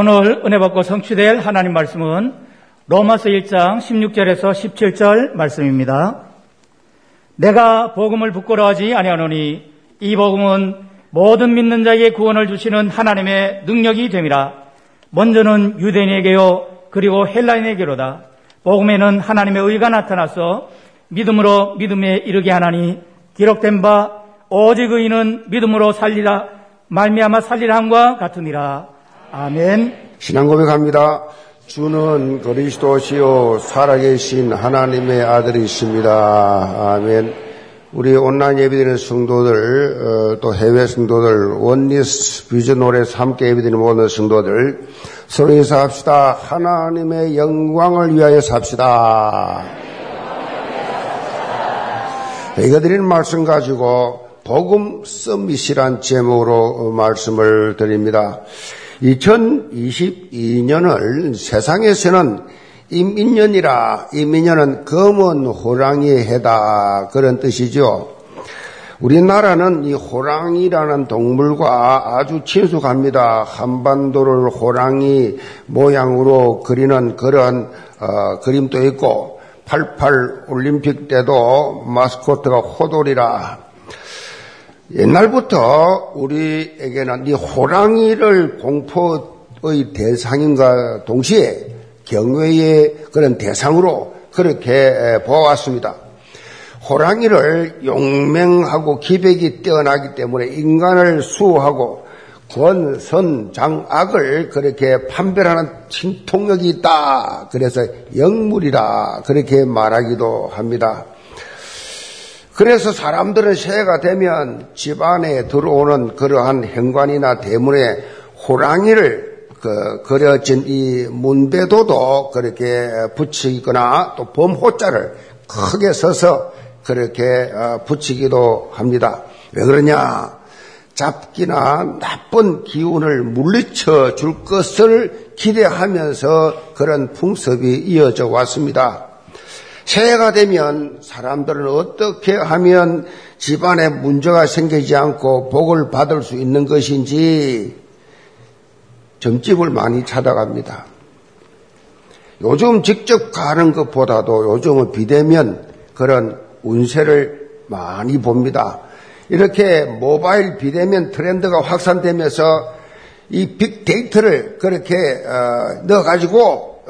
오늘 은혜 받고 성취될 하나님 말씀은 로마서 1장 16절에서 17절 말씀입니다. 내가 복음을 부끄러워하지 아니하노니 이 복음은 모든 믿는 자에게 구원을 주시는 하나님의 능력이 됨이라. 먼저는 유대인에게요 그리고 헬라인에게로다. 복음에는 하나님의 의가 나타나서 믿음으로 믿음에 이르게 하나니 기록된 바 오직 의인은 믿음으로 살리라 말미암아 살리라 함과 같으니라. 아멘. 신앙 고백합니다. 주는 그리스도시요 살아계신 하나님의 아들이십니다. 아멘. 우리 온라인 예배드리는 성도들, 어, 또 해외 성도들, 원리스 비전 노래에서 함께 예배드리는 모든 성도들, 서로 인사합시다. 하나님의 영광을 위하여 삽시다. 이거 드리는 말씀 가지고 복음 서밋이란 제목으로 말씀을 드립니다. 2022년을 세상에서는 임민년이라 임민년은 검은 호랑이의 해다 그런 뜻이죠. 우리나라는 이 호랑이라는 동물과 아주 친숙합니다. 한반도를 호랑이 모양으로 그리는 그런 어, 그림도 있고 88 올림픽 때도 마스코트가 호돌이라 옛날부터 우리에게는 이 호랑이를 공포의 대상인가 동시에 경외의 그런 대상으로 그렇게 보아왔습니다. 호랑이를 용맹하고 기백이 뛰어나기 때문에 인간을 수호하고 권, 선, 장, 악을 그렇게 판별하는 신통력이 있다. 그래서 영물이라 그렇게 말하기도 합니다. 그래서 사람들은 새해가 되면 집안에 들어오는 그러한 현관이나 대문에 호랑이를 그 그려진 이 문배도도 그렇게 붙이거나 또 범호자를 크게 써서 그렇게 어, 붙이기도 합니다. 왜 그러냐? 잡기나 나쁜 기운을 물리쳐 줄 것을 기대하면서 그런 풍습이 이어져 왔습니다. 새해가 되면 사람들은 어떻게 하면 집안에 문제가 생기지 않고 복을 받을 수 있는 것인지 점집을 많이 찾아갑니다. 요즘 직접 가는 것보다도 요즘은 비대면 그런 운세를 많이 봅니다. 이렇게 모바일 비대면 트렌드가 확산되면서 이 빅데이터를 그렇게 어, 넣어가지고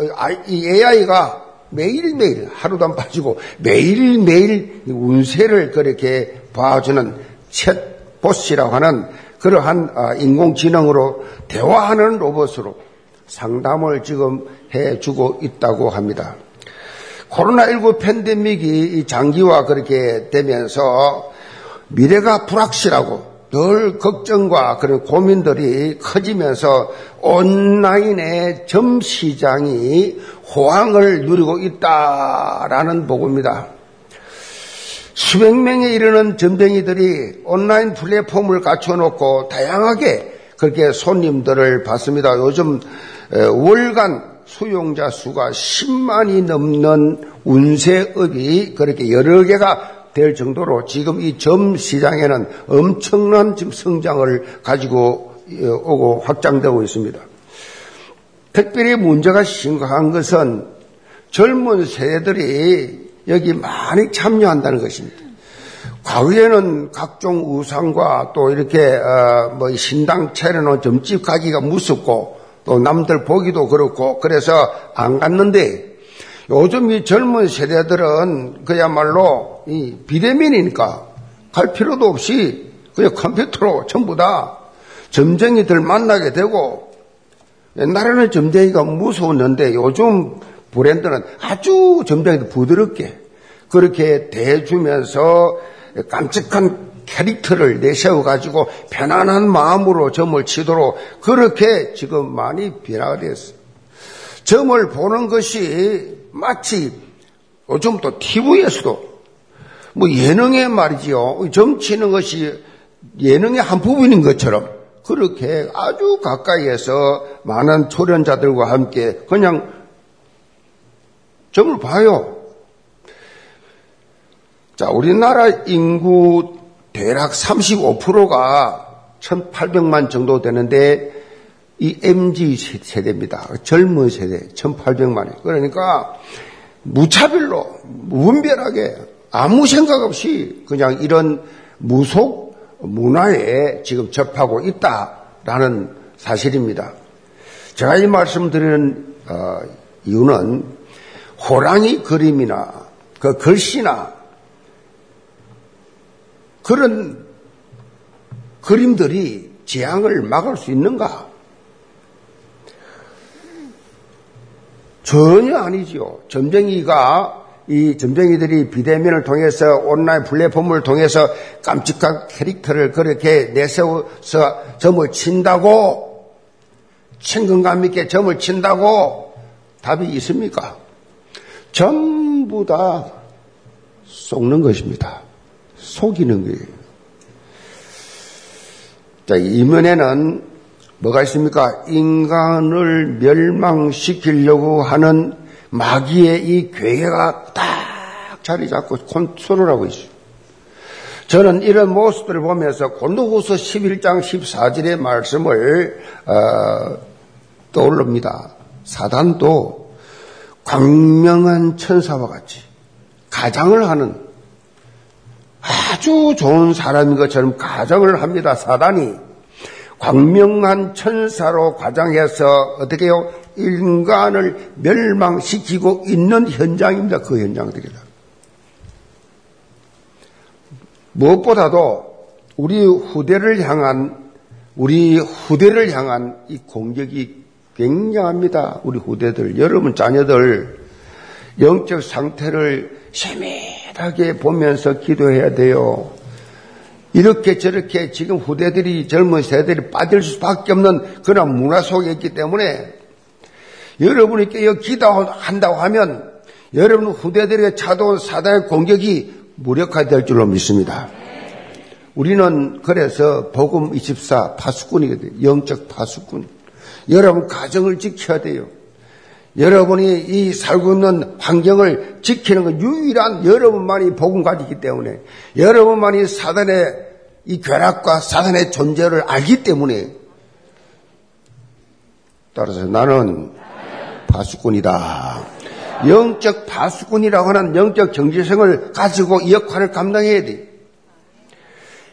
이 AI가 매일매일 하루도 안 빠지고 매일매일 운세를 그렇게 봐주는 챗봇이라고 하는 그러한 아, 인공지능으로 대화하는 로봇으로 상담을 지금 해주고 있다고 합니다. 코로나19 팬데믹이 장기화 그렇게 되면서 미래가 불확실하고 늘 걱정과 그런 고민들이 커지면서 온라인의 점 시장이 호황을 누리고 있다라는 보고입니다. 수백 명에 이르는 점쟁이들이 온라인 플랫폼을 갖춰놓고 다양하게 그렇게 손님들을 받습니다. 요즘 월간 수용자 수가 10만이 넘는 운세업이 그렇게 여러 개가 될 정도로 지금 이 점 시장에는 엄청난 지금 성장을 가지고 어, 오고 확장되고 있습니다. 특별히 문제가 심각한 것은 젊은 세대들이 여기 많이 참여한다는 것입니다. 과거에는 각종 우상과 또 이렇게 어, 뭐 신당 차려놓은 점집 가기가 무섭고 또 남들 보기도 그렇고 그래서 안 갔는데 요즘 이 젊은 세대들은 그야말로 이 비대면이니까 갈 필요도 없이 그냥 컴퓨터로 전부 다 점쟁이들 만나게 되고 옛날에는 점쟁이가 무서웠는데 요즘 브랜드는 아주 점쟁이들 부드럽게 그렇게 대주면서 깜찍한 캐릭터를 내세워 가지고 편안한 마음으로 점을 치도록 그렇게 지금 많이 변화가 되었어요. 점을 보는 것이 마치 요즘 또 TV에서도 뭐 예능의 말이지요. 점 치는 것이 예능의 한 부분인 것처럼 그렇게 아주 가까이에서 많은 초련자들과 함께 그냥 점을 봐요. 자, 우리나라 인구 대략 35%가 1800만 정도 되는데 이 MG 세대입니다. 젊은 세대, 1800만이. 그러니까 무차별로, 무분별하게 아무 생각 없이 그냥 이런 무속 문화에 지금 접하고 있다라는 사실입니다. 제가 이 말씀 드리는 어, 이유는 호랑이 그림이나 그 글씨나 그런 그림들이 재앙을 막을 수 있는가? 전혀 아니죠. 점쟁이가 이 점쟁이들이 비대면을 통해서 온라인 플랫폼을 통해서 깜찍한 캐릭터를 그렇게 내세워서 점을 친다고 친근감 있게 점을 친다고 답이 있습니까? 전부 다 속는 것입니다. 속이는 거예요. 자, 이면에는 뭐가 있습니까? 인간을 멸망시키려고 하는 마귀의 이 괴계가 딱 자리 잡고 컨트롤 하고 있어요. 저는 이런 모습들을 보면서 곤도후서 11장 14절의 말씀을 어, 떠올릅니다. 사단도 광명한 천사와 같이 가장을 하는 아주 좋은 사람인 것처럼 가정을 합니다. 사단이 광명한 천사로 과장해서 어떻게 요 인간을 멸망시키고 있는 현장입니다. 그 현장들이다. 무엇보다도 우리 후대를 향한 우리 후대를 향한 이 공격이 굉장합니다. 우리 후대들, 여러분 자녀들 영적 상태를 세밀하게 보면서 기도해야 돼요. 이렇게 저렇게 지금 후대들이 젊은 세대들이 빠질 수밖에 없는 그런 문화 속에 있기 때문에 여러분이 깨어 기도한다고 하면 여러분 후대들에게 차도온 사단의 공격이 무력화될 줄로 믿습니다. 우리는 그래서 복음 24 파수꾼이거든요. 영적 파수꾼. 여러분 가정을 지켜야 돼요. 여러분이 이 살고 있는 환경을 지키는 건 유일한 여러분만이 복음 가지기 때문에 여러분만이 사단의 이 괴락과 사단의 존재를 알기 때문에 따라서 나는 파수꾼이다. 영적 파수꾼이라고 하는 영적 정체성을 가지고 이 역할을 감당해야 돼.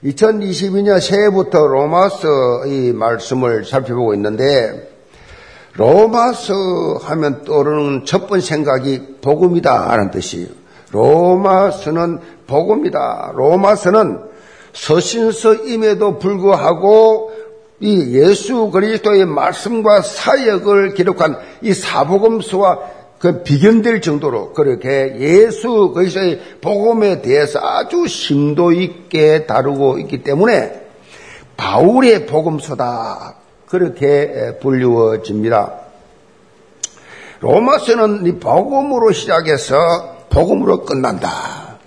2022년 새해부터 로마서 이 말씀을 살펴보고 있는데 로마서 하면 떠오르는 첫 번째 생각이 복음이다 라는 뜻이에요. 로마서는 복음이다. 로마서는 서신서임에도 불구하고 이 예수 그리스도의 말씀과 사역을 기록한 이 사복음서와 그 비견될 정도로 그렇게 예수 그리스도의 복음에 대해서 아주 심도 있게 다루고 있기 때문에 바울의 복음서다 그렇게 불리워집니다. 로마서는 이 복음으로 시작해서 복음으로 끝난다.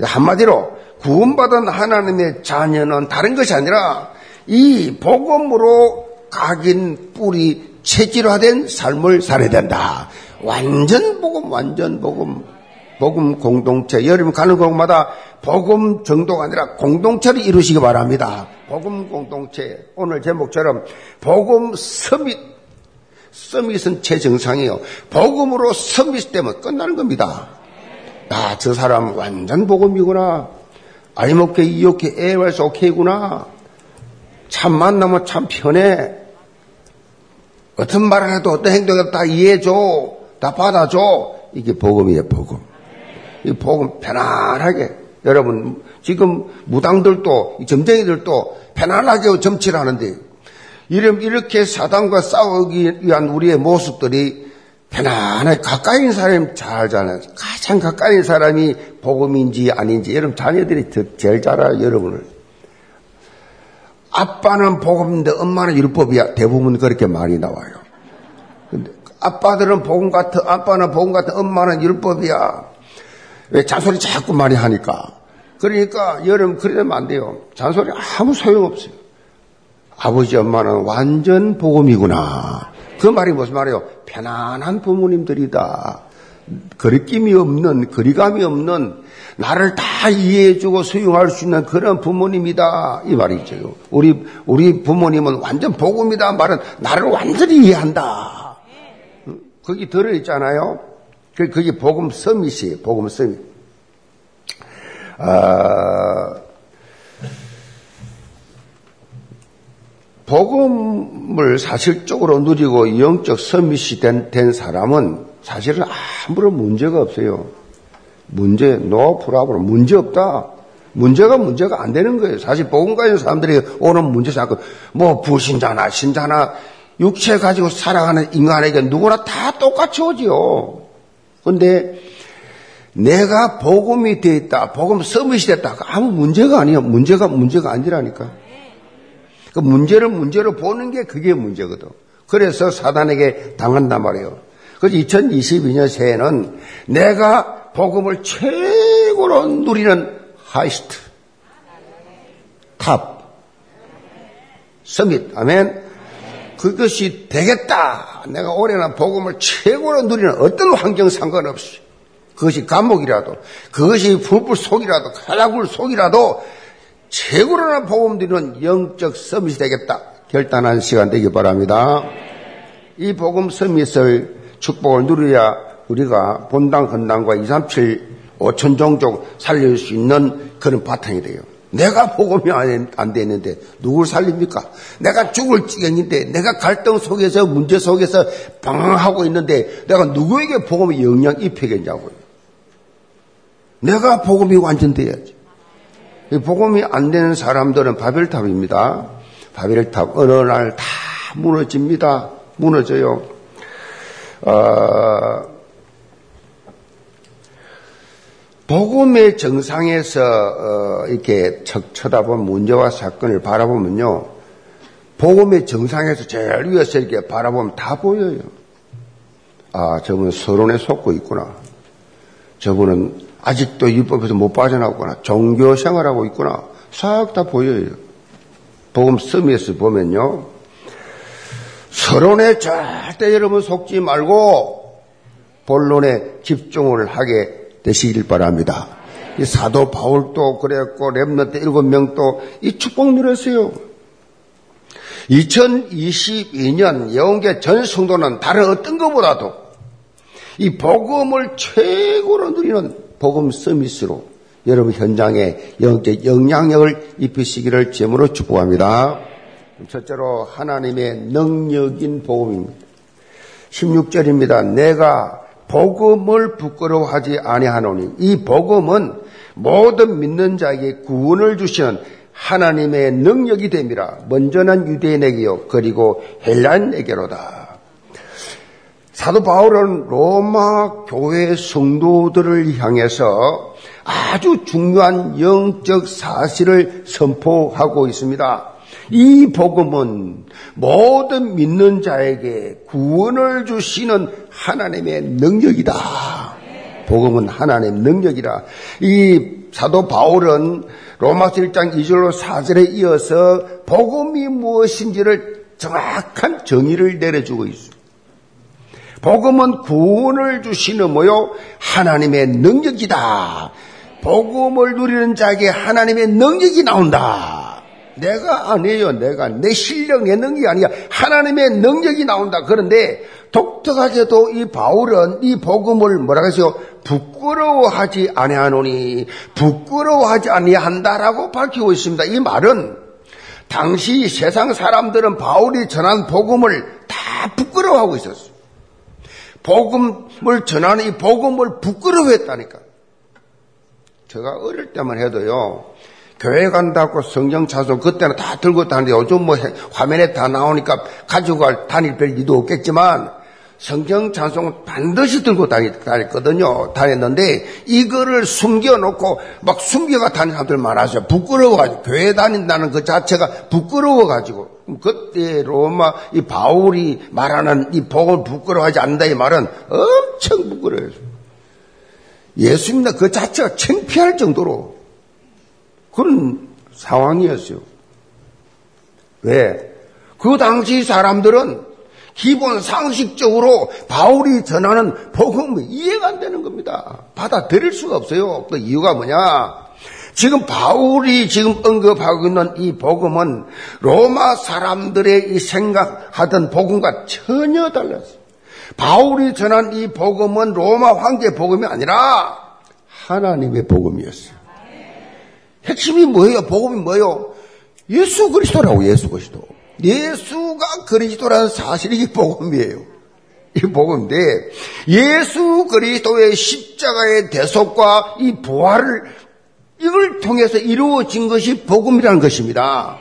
한마디로 구원받은 하나님의 자녀는 다른 것이 아니라 이 복음으로 각인 뿌리 체질화된 삶을 살아야 된다. 완전 복음, 완전 복음, 복음 공동체. 여러분 가는 곳마다 복음 정도가 아니라 공동체를 이루시기 바랍니다. 복음 공동체. 오늘 제목처럼 복음 서밋. 서밋은 최정상이에요. 복음으로 서밋되면 끝나는 겁니다. 아, 저 사람 완전 복음이구나. 아이먹게 이렇게 애와서 오케이구나. 참 만나면 참 편해. 어떤 말을 해도 어떤 행동을 다 이해해줘. 다 받아줘. 이게 복음이에요, 복음. 이 복음 편안하게. 여러분, 지금 무당들도, 점쟁이들도 편안하게 점치를 하는데, 이렇게 사단과 싸우기 위한 우리의 모습들이 편안하게 가까이 있는 사람이 잘 알잖아요. 가장 가까이 있는 사람이 복음인지 아닌지 여러분 자녀들이 제일 잘 알아요. 여러분을. 아빠는 복음인데 엄마는 율법이야. 대부분 그렇게 많이 나와요. 근데 아빠들은 복음 같은 아빠는 복음 같은 엄마는 율법이야. 왜 잔소리 자꾸 많이 하니까. 그러니까 여러분 그러면 안 돼요. 잔소리 아무 소용없어요. 아버지 엄마는 완전 복음이구나. 그 말이 무슨 말이에요? 편안한 부모님들이다. 거리낌이 없는, 거리감이 없는 나를 다 이해해주고 수용할 수 있는 그런 부모님이다. 이 말이죠. 우리, 우리 부모님은 완전 복음이다. 말은 나를 완전히 이해한다. 거기 들어있잖아요. 그, 그게 복음 서밋이에요. 복음 서밋. 아, 복음을 사실적으로 누리고 영적 서밋이 된, 된 사람은 사실은 아무런 문제가 없어요. 문제, 노 프라브로 문제 없다. 문제가 문제가 안 되는 거예요. 사실 복음 가진 사람들이 오는 문제 자꾸 뭐 불신자나 신자나 육체 가지고 살아가는 인간에게 누구나 다 똑같이 오지요. 근데 내가 복음이 되어 있다. 복음 summit이 됐다. 아무 문제가 아니에요. 문제가 문제가 아니라니까. 그 문제를 문제로 보는 게 그게 문제거든. 그래서 사단에게 당한단 말이에요. 그래서 2022년 새해는 내가 복음을 최고로 누리는 highest, top, summit, 아멘. 그것이 되겠다. 내가 올해는 복음을 최고로 누리는 어떤 환경 상관없이 그것이 감옥이라도 그것이 불불 속이라도 가라굴 속이라도 최고로나 복음 드리는 영적 서밋이 되겠다. 결단한 시간 되기 바랍니다. 이 복음 서밋을 축복을 누려야 우리가 본당, 건당과 2, 3, 7, 5천 종족 살릴 수 있는 그런 바탕이 돼요. 내가 복음이 안 되는데 누굴 살립니까? 내가 죽을 지경인데 내가 갈등 속에서 문제 속에서 방황하고 있는데 내가 누구에게 복음의 영향 입히겠냐고요. 내가 복음이 완전돼야지. 복음이 안 되는 사람들은 바벨탑입니다. 바벨탑 어느 날 다 무너집니다. 무너져요. 어, 복음의 정상에서 어, 이렇게 쳐다본 문제와 사건을 바라보면요. 복음의 정상에서 제일 위에서 이렇게 바라보면 다 보여요. 아, 저분은 서론에 속고 있구나. 저분은 아직도 율법에서 못 빠져나왔구나. 종교 생활하고 있구나. 싹 다 보여요. 복음 서밋에서 보면요. 서론에 절대 여러분 속지 말고 본론에 집중을 하게 되시길 바랍니다. 이 사도 바울도 그랬고 렘너트 일곱 명도 이 축복 누렸어요. 2022년 영계 전 성도는 다른 어떤 것보다도 이 복음을 최고로 누리는 복음 서밋으로 여러분 현장에 영적 영향력을 입히시기를 제물로 축복합니다. 첫째로 하나님의 능력인 복음입니다. 16절입니다. 내가 복음을 부끄러워하지 아니하노니 이 복음은 모든 믿는 자에게 구원을 주시는 하나님의 능력이 됨이라 먼저는 유대인에게요 그리고 헬란에게로다. 사도 바울은 로마 교회 성도들을 향해서 아주 중요한 영적 사실을 선포하고 있습니다. 이 복음은 모든 믿는 자에게 구원을 주시는 하나님의 능력이다. 복음은 하나님의 능력이다. 이 사도 바울은 로마서 1장 2절로 4절에 이어서 복음이 무엇인지를 정확한 정의를 내려주고 있습니다. 복음은 구원을 주시는 뭐요? 하나님의 능력이다. 복음을 누리는 자에게 하나님의 능력이 나온다. 내가 아니에요. 내가 내 실력, 내 능력이 아니야. 하나님의 능력이 나온다. 그런데 독특하게도 이 바울은 이 복음을 뭐라고 해서 부끄러워하지 아니하노니 부끄러워하지 아니한다라고 밝히고 있습니다. 이 말은 당시 세상 사람들은 바울이 전한 복음을 다 부끄러워하고 있었어요. 복음을 전하는 이 복음을 부끄러워했다니까. 제가 어릴 때만 해도요. 교회 간다고 성경 차서 그때는 다 들고 다니는데 요즘 뭐 화면에 다 나오니까 가지고 갈 다닐 별 일도 없겠지만 성경 찬송은 반드시 들고 다녔거든요. 다녔는데 이거를 숨겨놓고 막 숨겨가 다니는 사람들 많았어요. 부끄러워가지고 교회 다닌다는 그 자체가 부끄러워가지고 그때 로마 이 바울이 말하는 이 복을 부끄러워하지 않는다 이 말은 엄청 부끄러워요. 예수님나 그 자체가 창피할 정도로 그런 상황이었어요. 왜? 그 당시 사람들은 기본 상식적으로 바울이 전하는 복음이 이해가 안 되는 겁니다. 받아들일 수가 없어요. 그 이유가 뭐냐? 지금 바울이 지금 언급하고 있는 이 복음은 로마 사람들의 이 생각하던 복음과 전혀 달랐어요. 바울이 전한 이 복음은 로마 황제 복음이 아니라 하나님의 복음이었어요. 핵심이 뭐예요? 복음이 뭐예요? 예수 그리스도라고 예수 그리스도. 예수가 그리스도라는 사실이 이 복음이에요. 이 복음인데 예수 그리스도의 십자가의 대속과 이 부활을 이걸 통해서 이루어진 것이 복음이라는 것입니다.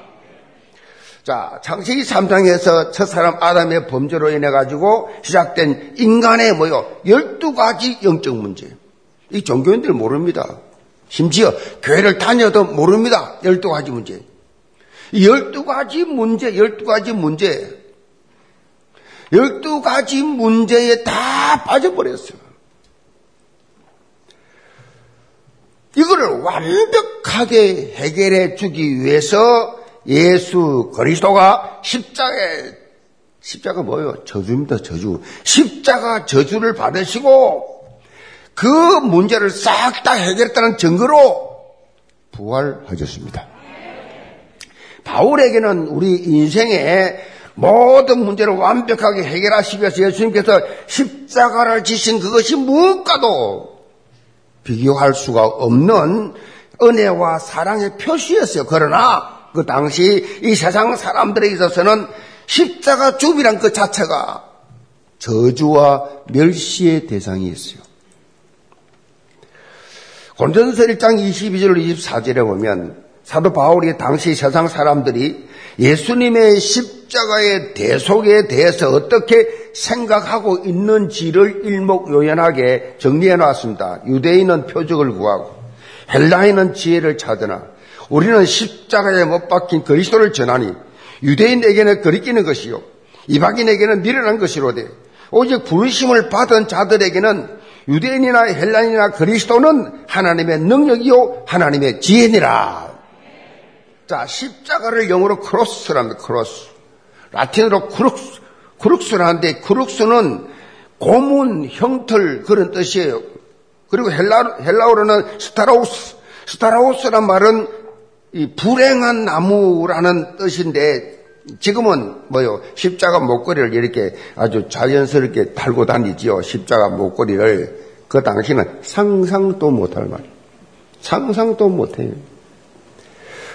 자, 창세기 3장에서 첫 사람 아담의 범죄로 인해 가지고 시작된 인간의 뭐요? 12가지 영적 문제. 이 종교인들 모릅니다. 심지어 교회를 다녀도 모릅니다. 12가지 문제. 12가지 문제, 12가지 문제. 12가지 문제에 다 빠져버렸어요. 이거를 완벽하게 해결해 주기 위해서 예수 그리스도가 십자가에 십자가 뭐예요? 저주입니다, 저주. 십자가 저주를 받으시고 그 문제를 싹 다 해결했다는 증거로 부활하셨습니다. 바울에게는 우리 인생의 모든 문제를 완벽하게 해결하시기 위해서 예수님께서 십자가를 지신 그것이 무엇과도 비교할 수가 없는 은혜와 사랑의 표시였어요. 그러나 그 당시 이 세상 사람들에 있어서는 십자가 죽이란 그 자체가 저주와 멸시의 대상이었어요. 고전서 1장 22절 24절에 보면 사도 바울이 당시 세상 사람들이 예수님의 십자가의 대속에 대해서 어떻게 생각하고 있는지를 일목요연하게 정리해 놨습니다. 유대인은 표적을 구하고 헬라인은 지혜를 찾으나 우리는 십자가에 못 박힌 그리스도를 전하니 유대인에게는 거리끼는 것이요 이방인에게는 미련한 것이로되 오직 부르심을 받은 자들에게는 유대인이나 헬라인이나 그리스도는 하나님의 능력이요 하나님의 지혜니라. 자, 십자가를 영어로 크로스랍니다. 크로스. 라틴어로 crux, crux라는데 crux는 고문, 형틀 그런 뜻이에요. 그리고 헬라, 헬라어로는 σταυρός. σταυρός란 말은 이 불행한 나무라는 뜻인데 지금은 뭐요? 십자가 목걸이를 이렇게 아주 자연스럽게 달고 다니지요. 십자가 목걸이를. 그 당시는 상상도 못할 말. 상상도 못해요.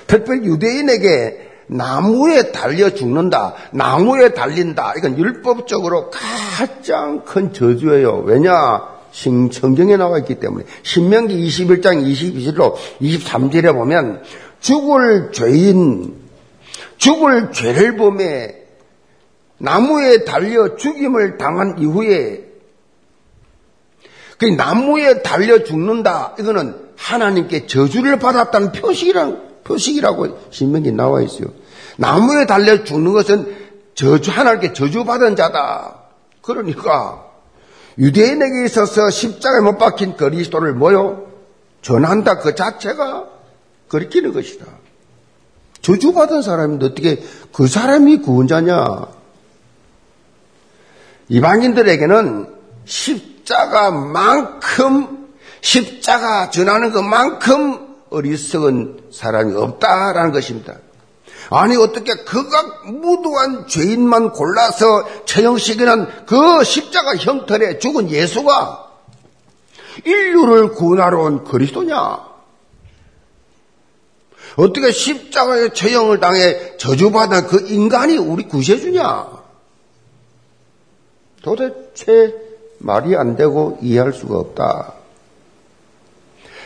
특별히 유대인에게 나무에 달려 죽는다, 나무에 달린다. 이건 율법적으로 가장 큰 저주예요. 왜냐? 성경에 나와 있기 때문에. 신명기 21장 22절로 23절에 보면 죽을 죄인, 죽을 죄를 범해 나무에 달려 죽임을 당한 이후에 그 나무에 달려 죽는다. 이거는 하나님께 저주를 받았다는 표식이란 표식이라고 신명기 나와 있어요. 나무에 달려 죽는 것은 저주 하나님께 저주받은 자다. 그러니까 유대인에게 있어서 십자가에 못 박힌 그리스도를 뭐요? 전한다 그 자체가 그리키는 것이다. 저주받은 사람인데 어떻게 그 사람이 구원자냐? 이방인들에게는 십자가만큼 십자가 전하는 것만큼 어리석은 사람이 없다라는 것입니다. 아니 어떻게 그가 무도한 죄인만 골라서 처형시키는 그 십자가 형틀에 죽은 예수가 인류를 구원하러 온 그리스도냐? 어떻게 십자가의 처형을 당해 저주받은 그 인간이 우리 구세주냐? 도대체 말이 안 되고 이해할 수가 없다.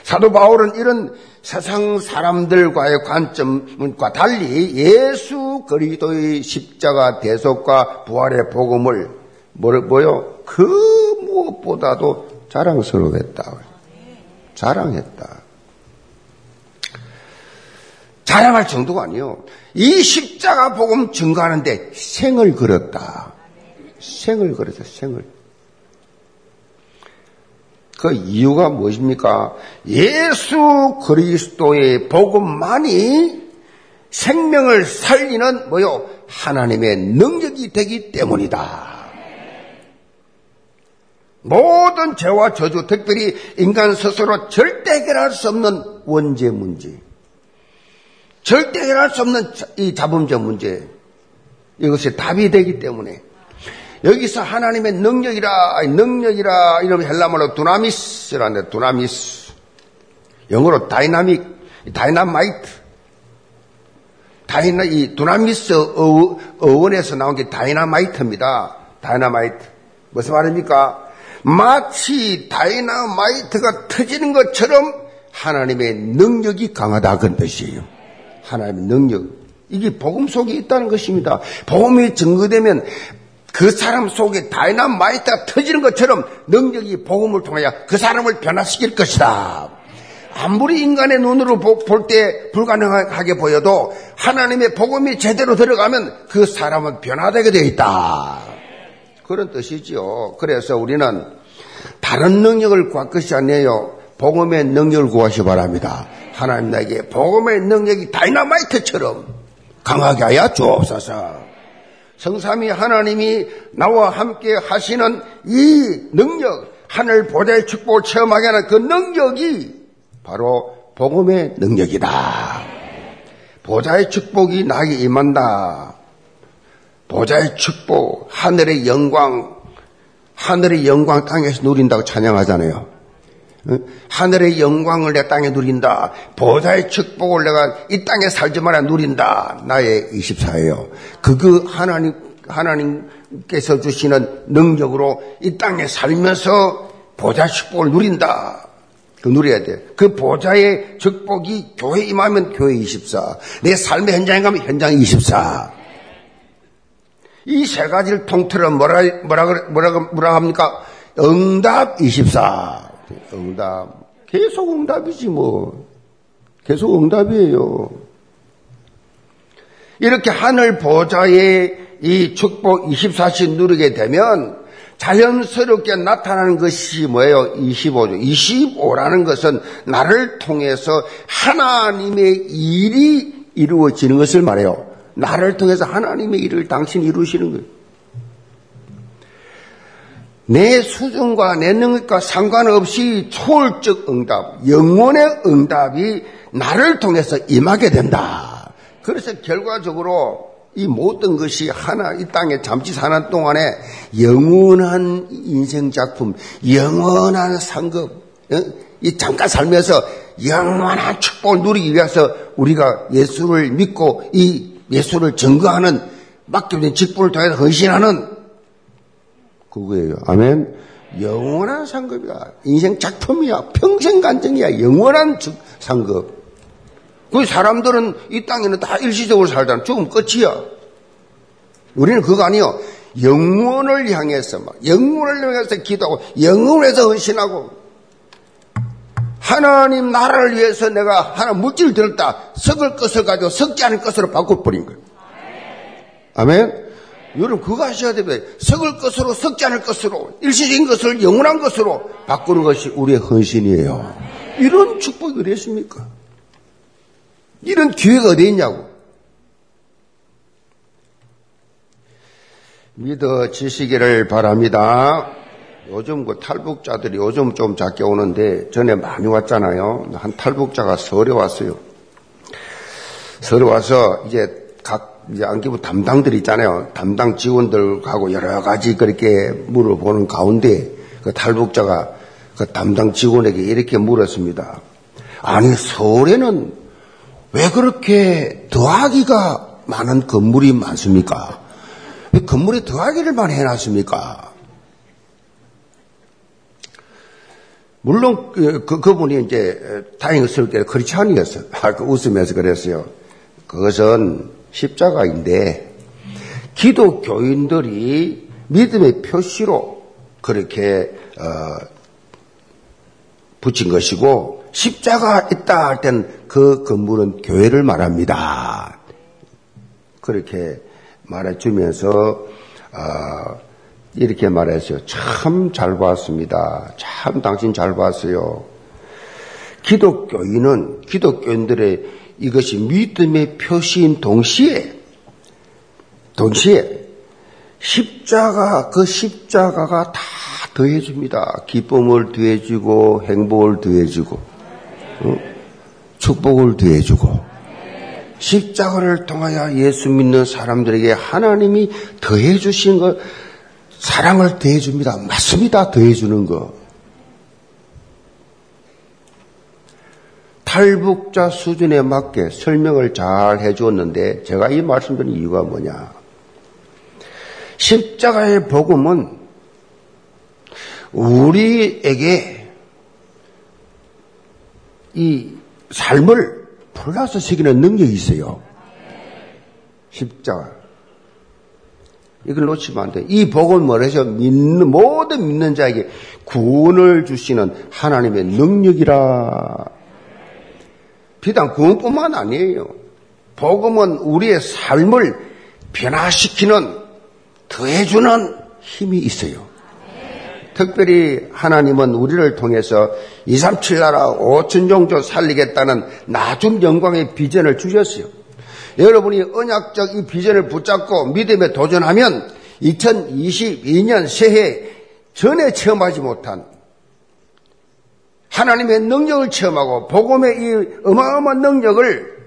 사도 바울은 이런 세상 사람들과의 관점과 달리 예수 그리스도의 십자가 대속과 부활의 복음을 뭐요? 그 무엇보다도 자랑스러워했다. 자랑했다. 자랑할 정도가 아니요. 이 십자가 복음 증거하는데 생을 걸었다. 생을 걸었어, 생을. 그 이유가 무엇입니까? 예수 그리스도의 복음만이 생명을 살리는 뭐요? 하나님의 능력이 되기 때문이다. 모든 죄와 저주, 특별히 인간 스스로 절대 해결할 수 없는 원죄 문제, 절대 해결할 수 없는 이 자범죄 문제, 이것이 답이 되기 때문에 여기서 하나님의 능력이라, 능력이라, 이러면 헬라말로 δύναμις라는데, δύναμις. 영어로 다이나믹, 다이나마이트. 다이나, 이 δύναμις 어, 어원에서 나온 게 다이나마이트입니다. 다이나마이트. 무슨 말입니까? 마치 다이나마이트가 터지는 것처럼 하나님의 능력이 강하다 그런 뜻이에요. 하나님의 능력. 이게 복음 속에 있다는 것입니다. 복음이 증거되면 그 사람 속에 다이나마이트가 터지는 것처럼 능력이 복음을 통하여 그 사람을 변화시킬 것이다. 아무리 인간의 눈으로 볼 때 불가능하게 보여도 하나님의 복음이 제대로 들어가면 그 사람은 변화되게 되어 있다. 그런 뜻이지요. 그래서 우리는 다른 능력을 구할 것이 아니에요. 복음의 능력을 구하시 바랍니다. 하나님 나에게 복음의 능력이 다이나마이트처럼 강하게 하여 주옵소서. 성삼이 하나님이 나와 함께 하시는 이 능력, 하늘 보좌의 축복을 체험하게 하는 그 능력이 바로 복음의 능력이다. 보좌의 축복이 나에게 임한다. 보좌의 축복, 하늘의 영광, 하늘의 영광 땅에서 누린다고 찬양하잖아요. 하늘의 영광을 내 땅에 누린다. 보좌의 축복을 내가 이 땅에 살지 말아 누린다. 나의 24예요. 그, 그 하나님, 하나님께서 주시는 능력으로 이 땅에 살면서 보좌 축복을 누린다. 그 누려야 돼. 그 보좌의 축복이 교회 임하면 교회 24. 내 삶의 현장에 가면 현장 24. 이 세 가지를 통틀어 뭐라, 뭐라, 뭐라, 뭐라 합니까? 응답 24. 응답. 계속 응답이지 뭐. 계속 응답이에요. 이렇게 하늘 보좌의 이 축복 24시 누리게 되면 자연스럽게 나타나는 것이 뭐예요? 25죠. 25라는 것은 나를 통해서 하나님의 일이 이루어지는 것을 말해요. 나를 통해서 하나님의 일을 당신이 이루시는 거예요. 내 수준과 내 능력과 상관없이 초월적 응답, 영혼의 응답이 나를 통해서 임하게 된다. 그래서 결과적으로 이 모든 것이 하나, 이 땅에 잠시 사는 동안에 영원한 인생 작품, 영원한 상급, 어? 이 잠깐 살면서 영원한 축복을 누리기 위해서 우리가 예수를 믿고 이 예수를 증거하는 맡겨진 직분을 통해서 헌신하는 그거예요. 아멘. 영원한 상급이야. 인생 작품이야. 평생 간증이야. 영원한 상급. 그 사람들은 이 땅에는 다 일시적으로 살잖아. 죽으면 끝이야. 우리는 그거 아니요. 영원을 향해서 막 영원을 향해서 기도하고 영원을 해서 헌신하고 하나님 나라를 위해서 내가 하나 물질을 들었다. 썩을 것을 가지고 썩지 않을 것으로 바꿔버린 거예요. 아멘. 여러분 그거 하셔야 됩니다. 썩을 것으로 썩지 않을 것으로 일시적인 것을 영원한 것으로 바꾸는 것이 우리의 헌신이에요. 이런 축복이 어디 있습니까? 이런 기회가 어디 있냐고. 믿어지시기를 바랍니다. 요즘 그 탈북자들이 요즘 좀 작게 오는데 전에 많이 왔잖아요. 한 탈북자가 서울에 왔어요. 서울에 와서 이제 각 이제 안기부 담당들 있잖아요. 담당 직원들하고 여러 가지 그렇게 물어보는 가운데 그 탈북자가 그 담당 직원에게 이렇게 물었습니다. 아니 서울에는 왜 그렇게 더하기가 많은 건물이 많습니까? 왜 건물에 더하기를 많이 해놨습니까? 물론 그, 그 그 분이 이제 다행스럽게. 아, 그 웃으면서 그랬어요. 그것은 십자가인데 기독교인들이 믿음의 표시로 그렇게 어, 붙인 것이고 십자가 있다 할 땐 그 건물은 교회를 말합니다. 그렇게 말해주면서 어, 이렇게 말했어요. 참 잘 봤습니다. 참 당신 잘 봤어요. 기독교인은 기독교인들의 이것이 믿음의 표시인 동시에 동시에 십자가 그 십자가가 다 더해줍니다. 기쁨을 더해주고 행복을 더해주고 어? 축복을 더해주고 십자가를 통하여 예수 믿는 사람들에게 하나님이 더해주신 것 사랑을 더해줍니다. 맞습니다. 더해주는 거. 탈북자 수준에 맞게 설명을 잘 해주었는데 제가 이 말씀드린 이유가 뭐냐. 십자가의 복음은 우리에게 이 삶을 플러스 시키는 능력이 있어요. 십자가. 이걸 놓치면 안 돼. 이 복을 뭐래서 믿는, 모든 믿는 자에게 구원을 주시는 하나님의 능력이라 비단 구원뿐만 아니에요. 복음은 우리의 삶을 변화시키는 더해주는 힘이 있어요. 특별히 하나님은 우리를 통해서 237 나라 5천 종족 살리겠다는 나중 영광의 비전을 주셨어요. 여러분이 언약적 이 비전을 붙잡고 믿음에 도전하면 2022년 새해 전에 체험하지 못한 하나님의 능력을 체험하고 복음의 이 어마어마한 능력을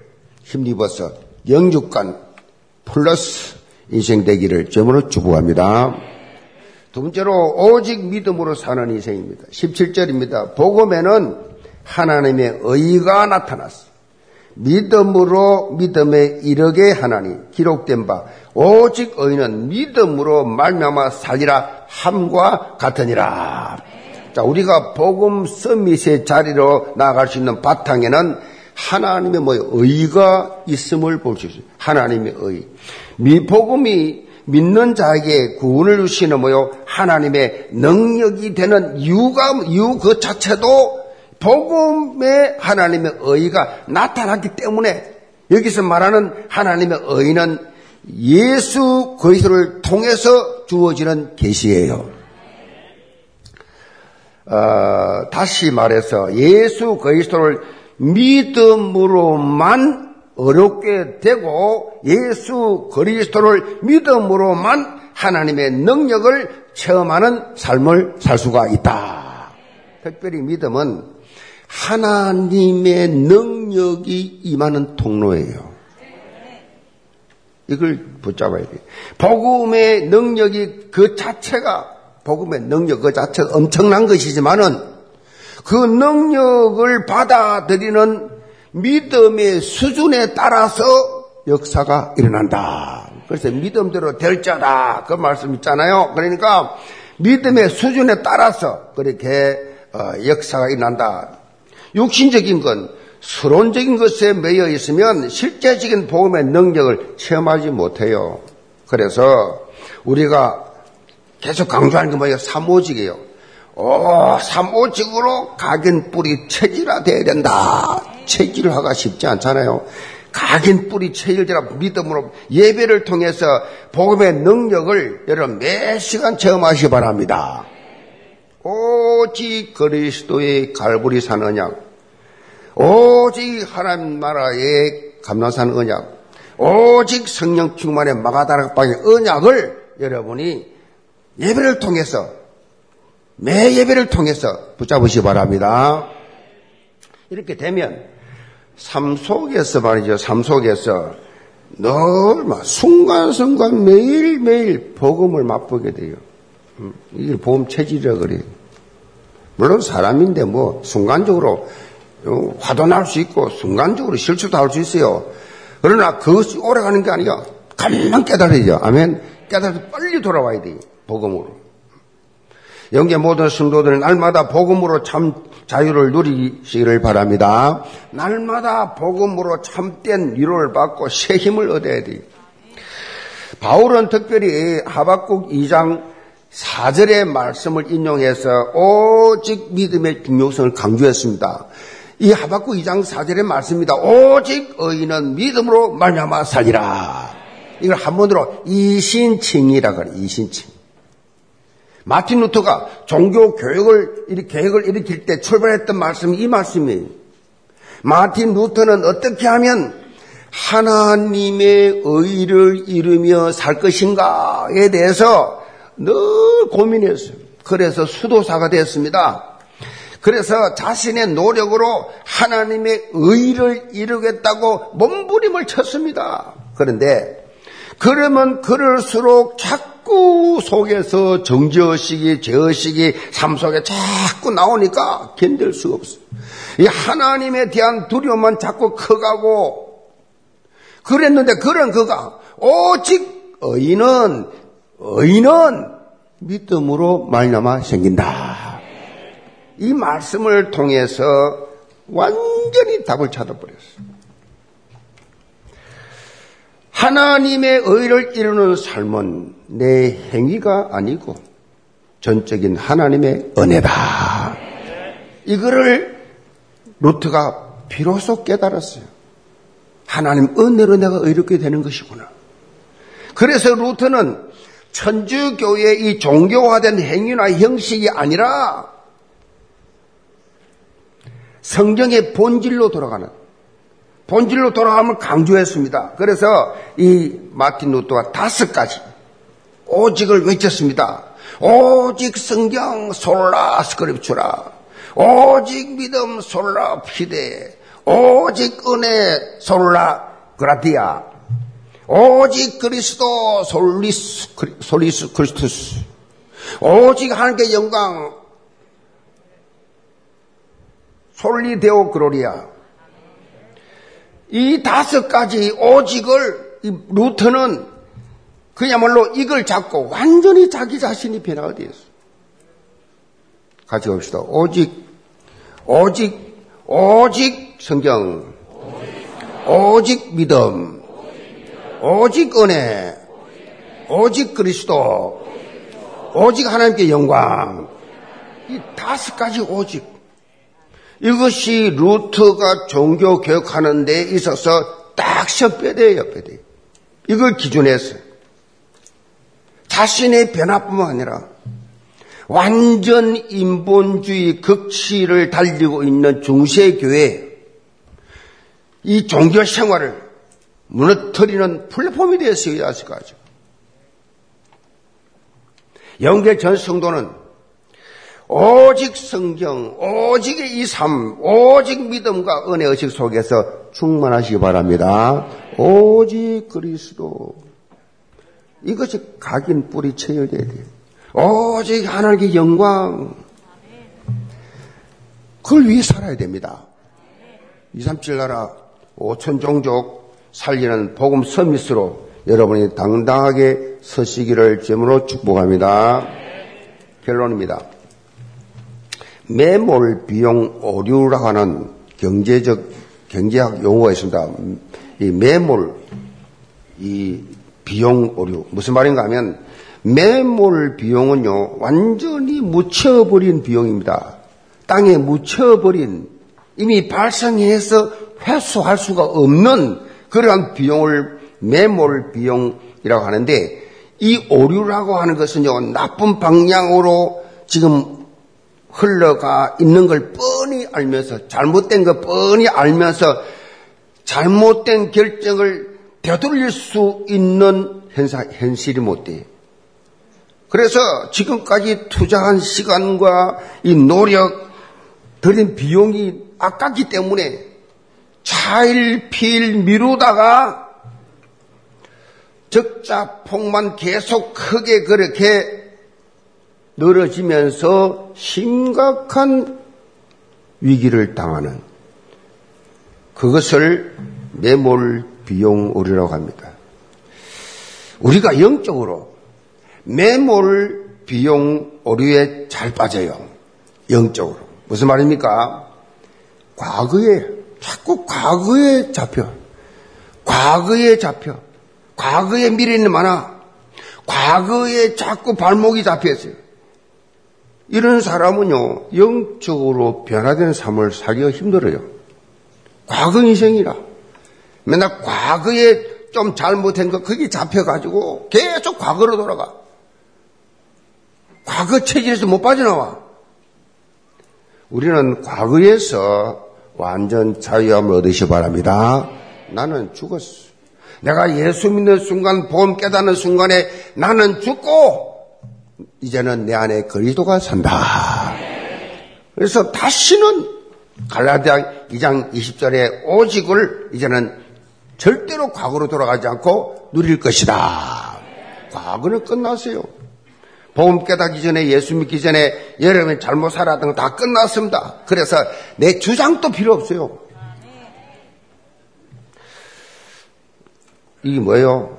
힘입어서 영육간 플러스 인생 되기를 점으로 축복합니다. 두 번째로 오직 믿음으로 사는 인생입니다. 17절입니다. 복음에는 하나님의 의가 나타났어. 믿음으로 믿음에 이르게 하나니 기록된 바 오직 의는 믿음으로 말미암아 살리라 함과 같으니라. 자, 우리가 복음 서밋의 자리로 나아갈 수 있는 바탕에는 하나님의 뭐 의가 있음을 볼 수 있어요. 하나님의 의. 미복음이 믿는 자에게 구원을 주시는 뭐요? 하나님의 능력이 되는 이유가, 이유 그 자체도 복음의 하나님의 의가 나타났기 때문에 여기서 말하는 하나님의 의는 예수 그리스도를 통해서 주어지는 계시예요. 어, 다시 말해서 예수 그리스도를 믿음으로만 어렵게 되고 예수 그리스도를 믿음으로만 하나님의 능력을 체험하는 삶을 살 수가 있다. 특별히 믿음은 하나님의 능력이 임하는 통로예요. 이걸 붙잡아야 돼요. 복음의 능력이 그 자체가 복음의 능력 그 자체가 엄청난 것이지만은 그 능력을 받아들이는 믿음의 수준에 따라서 역사가 일어난다. 그래서 믿음대로 될 자다. 그 말씀 있잖아요. 그러니까 믿음의 수준에 따라서 그렇게 어, 역사가 일어난다. 육신적인 건 서론적인 것에 매여 있으면 실제적인 복음의 능력을 체험하지 못해요. 그래서 우리가 계속 강조하는 게 뭐예요? 삼오직이에요. 오, 삼오직으로 각인 뿌리 체질화돼야 된다. 체질화가 쉽지 않잖아요. 각인 뿌리 체질화 믿음으로 예배를 통해서 복음의 능력을 여러분 매 시간 체험하시기 바랍니다. 오직 그리스도의 갈보리 산 언약, 오직 하나님 나라의 감나산 언약, 오직 성령 충만의 마가다락방의 언약을 여러분이 예배를 통해서 매 예배를 통해서 붙잡으시 기 바랍니다. 이렇게 되면 삶 속에서 말이죠. 삶 속에서 늘 순간순간 매일매일 복음을 맛보게 돼요. 음, 이게 보험 체질이라 그래요. 물론 사람인데 뭐 순간적으로 어, 화도 날 수 있고 순간적으로 실수도 할 수 있어요. 그러나 그것이 오래 가는 게 아니라 금방 깨달아야죠. 아멘. 깨달아서 빨리 돌아와야 돼요. 복음으로. 영계 모든 성도들은 날마다 복음으로 참 자유를 누리시기를 바랍니다. 날마다 복음으로 참된 위로를 받고 새 힘을 얻어야 돼요. 바울은 특별히 하박국 2장 4절의 말씀을 인용해서 오직 믿음의 중요성을 강조했습니다. 이 하박국 2장 4절의 말씀입니다. 오직 의인은 믿음으로 말미암아 살리라. 이걸 한번으로 이신칭이라 그래. 이신칭. 마틴 루터가 종교 교육을 계획을 일으킬 때 출발했던 말씀이 이 말씀이에요. 마틴 루터는 어떻게 하면 하나님의 의를 이루며 살 것인가에 대해서 늘 고민했어요. 그래서 수도사가 됐습니다. 그래서 자신의 노력으로 하나님의 의를 이루겠다고 몸부림을 쳤습니다. 그런데 그러면 그럴수록 자꾸 속에서 정죄의식이, 죄의식이 삶 속에 자꾸 나오니까 견딜 수가 없어요. 이 하나님에 대한 두려움만 자꾸 커가고 그랬는데 그런 그가 오직 의인은 의인은 믿음으로 말미암아 생긴다. 이 말씀을 통해서 완전히 답을 찾아버렸어요. 하나님의 의를 이루는 삶은 내 행위가 아니고 전적인 하나님의 은혜다. 이거를 루트가 비로소 깨달았어요. 하나님 은혜로 내가 의롭게 되는 것이구나. 그래서 루트는 천주교의 이 종교화된 행위나 형식이 아니라 성경의 본질로 돌아가는 본질로 돌아가면 강조했습니다. 그래서 이 마틴 루터가 다섯 가지 오직을 외쳤습니다. 오직 성경 솔라 스크립추라 오직 믿음 sola fide 오직 은혜 sola gratia 오직 그리스도 solus solus Christus 오직 하나님께 영광 soli Deo gloria. 이 다섯 가지 오직을 루터는 그야말로 이걸 잡고 완전히 자기 자신이 변화가 되었어. 같이 봅시다. 오직, 오직, 오직 성경, 오직 믿음, 오직 은혜, 오직 그리스도, 오직 하나님께 영광. 이 다섯 가지 오직. 이것이 루터가 종교 교육하는 데 있어서 딱 셔빼대예요, 빼대. 이걸 기준했어요. 자신의 변화뿐만 아니라 완전 인본주의 극치를 달리고 있는 중세교회 이 종교 생활을 무너뜨리는 플랫폼이 했을 거죠. 영계 전 성도는 오직 성경, 오직의 이 삶, 오직 믿음과 은혜 의식 속에서 충만하시기 바랍니다. 오직 그리스도. 이것이 각인 뿌리 체열돼야 돼요. 오직 하나님의 영광. 그걸 위해 살아야 됩니다. 237 나라 5천 종족 살리는 복음 서밋으로 여러분이 당당하게 서시기를 제으로 축복합니다. 결론입니다. 매몰 비용 오류라고 하는 경제적 경제학 용어가 있습니다. 이 매몰 이 비용 오류 무슨 말인가 하면 매몰 비용은요 완전히 묻혀버린 비용입니다. 땅에 묻혀버린 이미 발생해서 회수할 수가 없는 그러한 비용을 매몰 비용이라고 하는데 이 오류라고 하는 것은요 나쁜 방향으로 지금 흘러가 있는 걸 뻔히 알면서 잘못된 거 뻔히 알면서 잘못된 결정을 되돌릴 수 있는 현사, 현실이 못 돼. 그래서 지금까지 투자한 시간과 이 노력, 들인 비용이 아깝기 때문에 차일피일 미루다가 적자폭만 계속 크게 그렇게 늘어지면서 심각한 위기를 당하는 그것을 매몰 비용 오류라고 합니다. 우리가 영적으로 매몰 비용 오류에 잘 빠져요. 영적으로. 무슨 말입니까? 과거에, 자꾸 과거에 잡혀. 과거에 잡혀. 과거에 미래는 많아. 과거에 자꾸 발목이 잡혀있어요. 이런 사람은요, 영적으로 변화된 삶을 살기가 힘들어요. 과거 인생이라. 맨날 과거에 좀 잘못한 거, 거기 잡혀가지고 계속 과거로 돌아가. 과거 체질에서 못 빠져나와. 우리는 과거에서 완전 자유함을 얻으시 바랍니다. 나는 죽었어. 내가 예수 믿는 순간, 보험 깨닫는 순간에 나는 죽고 이제는 내 안에 그리스도가 산다. 그래서 다시는 갈라디아 2장 20절에 오직을 이제는 절대로 과거로 돌아가지 않고 누릴 것이다. 과거는 끝났어요. 복음 깨닫기 전에 예수 믿기 전에 여러분이 잘못 살았던 거 다 끝났습니다. 그래서 내 주장도 필요 없어요. 이게 뭐예요?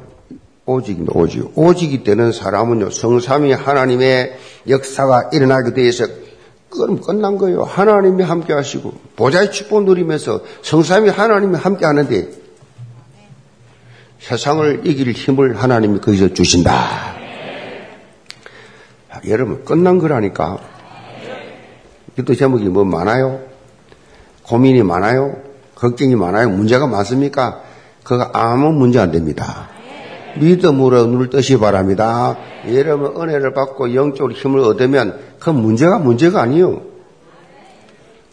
오직입니다. 오직. 오직이 되는 사람은요, 성삼위 하나님의 역사가 일어나게 되어서 그럼 끝난 거예요. 하나님이 함께 하시고, 보좌의 축복 누리면서 성삼위 하나님이 함께 하는데, 세상을 이길 힘을 하나님이 거기서 주신다. 여러분, 끝난 거라니까. 기도 제목이 뭐 많아요? 고민이 많아요? 걱정이 많아요? 문제가 많습니까? 그거 아무 문제 안 됩니다. 믿음으로 눈을 뜨시 바랍니다. 여러분 은혜를 받고 영적으로 힘을 얻으면 그 문제가 문제가 아니에요.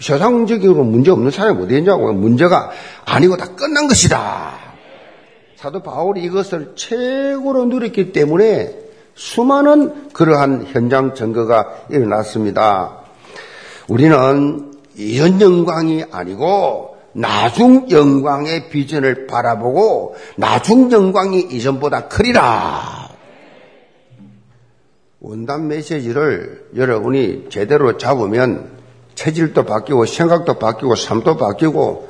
세상적으로 문제 없는 사람이 어디 있냐고. 문제가 아니고 다 끝난 것이다. 사도 바울이 이것을 최고로 누렸기 때문에 수많은 그러한 현장 증거가 일어났습니다. 우리는 이전 영광이 아니고 나중 영광의 비전을 바라보고 나중 영광이 이전보다 크리라. 원단 메시지를 여러분이 제대로 잡으면 체질도 바뀌고 생각도 바뀌고 삶도 바뀌고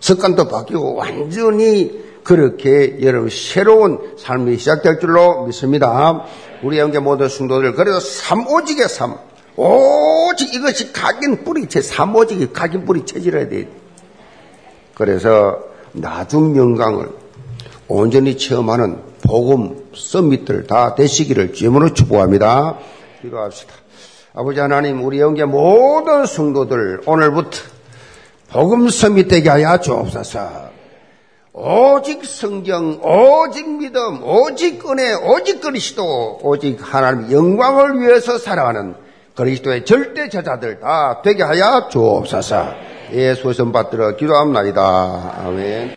습관도 바뀌고 완전히 그렇게 여러분 새로운 삶이 시작될 줄로 믿습니다. 우리 형제 모든 성도들 그래서 삼오직의 삶 오직 이것이 각인 뿌리체 삼오직이 각인 뿌리 체질해야 돼. 그래서 나중 영광을 온전히 체험하는 복음 서밋들 다 되시기를 주님으로 축복합니다. 기도합시다. 아버지 하나님 우리 영계 모든 성도들 오늘부터 복음 서밋 되게 하여 주옵소서. 오직 성경, 오직 믿음, 오직 은혜, 오직 그리스도, 오직 하나님 영광을 위해서 살아가는 그리스도의 절대 제자들 다 되게 하여 주옵소서. 예수 선 받들어 기도합니다. 아멘.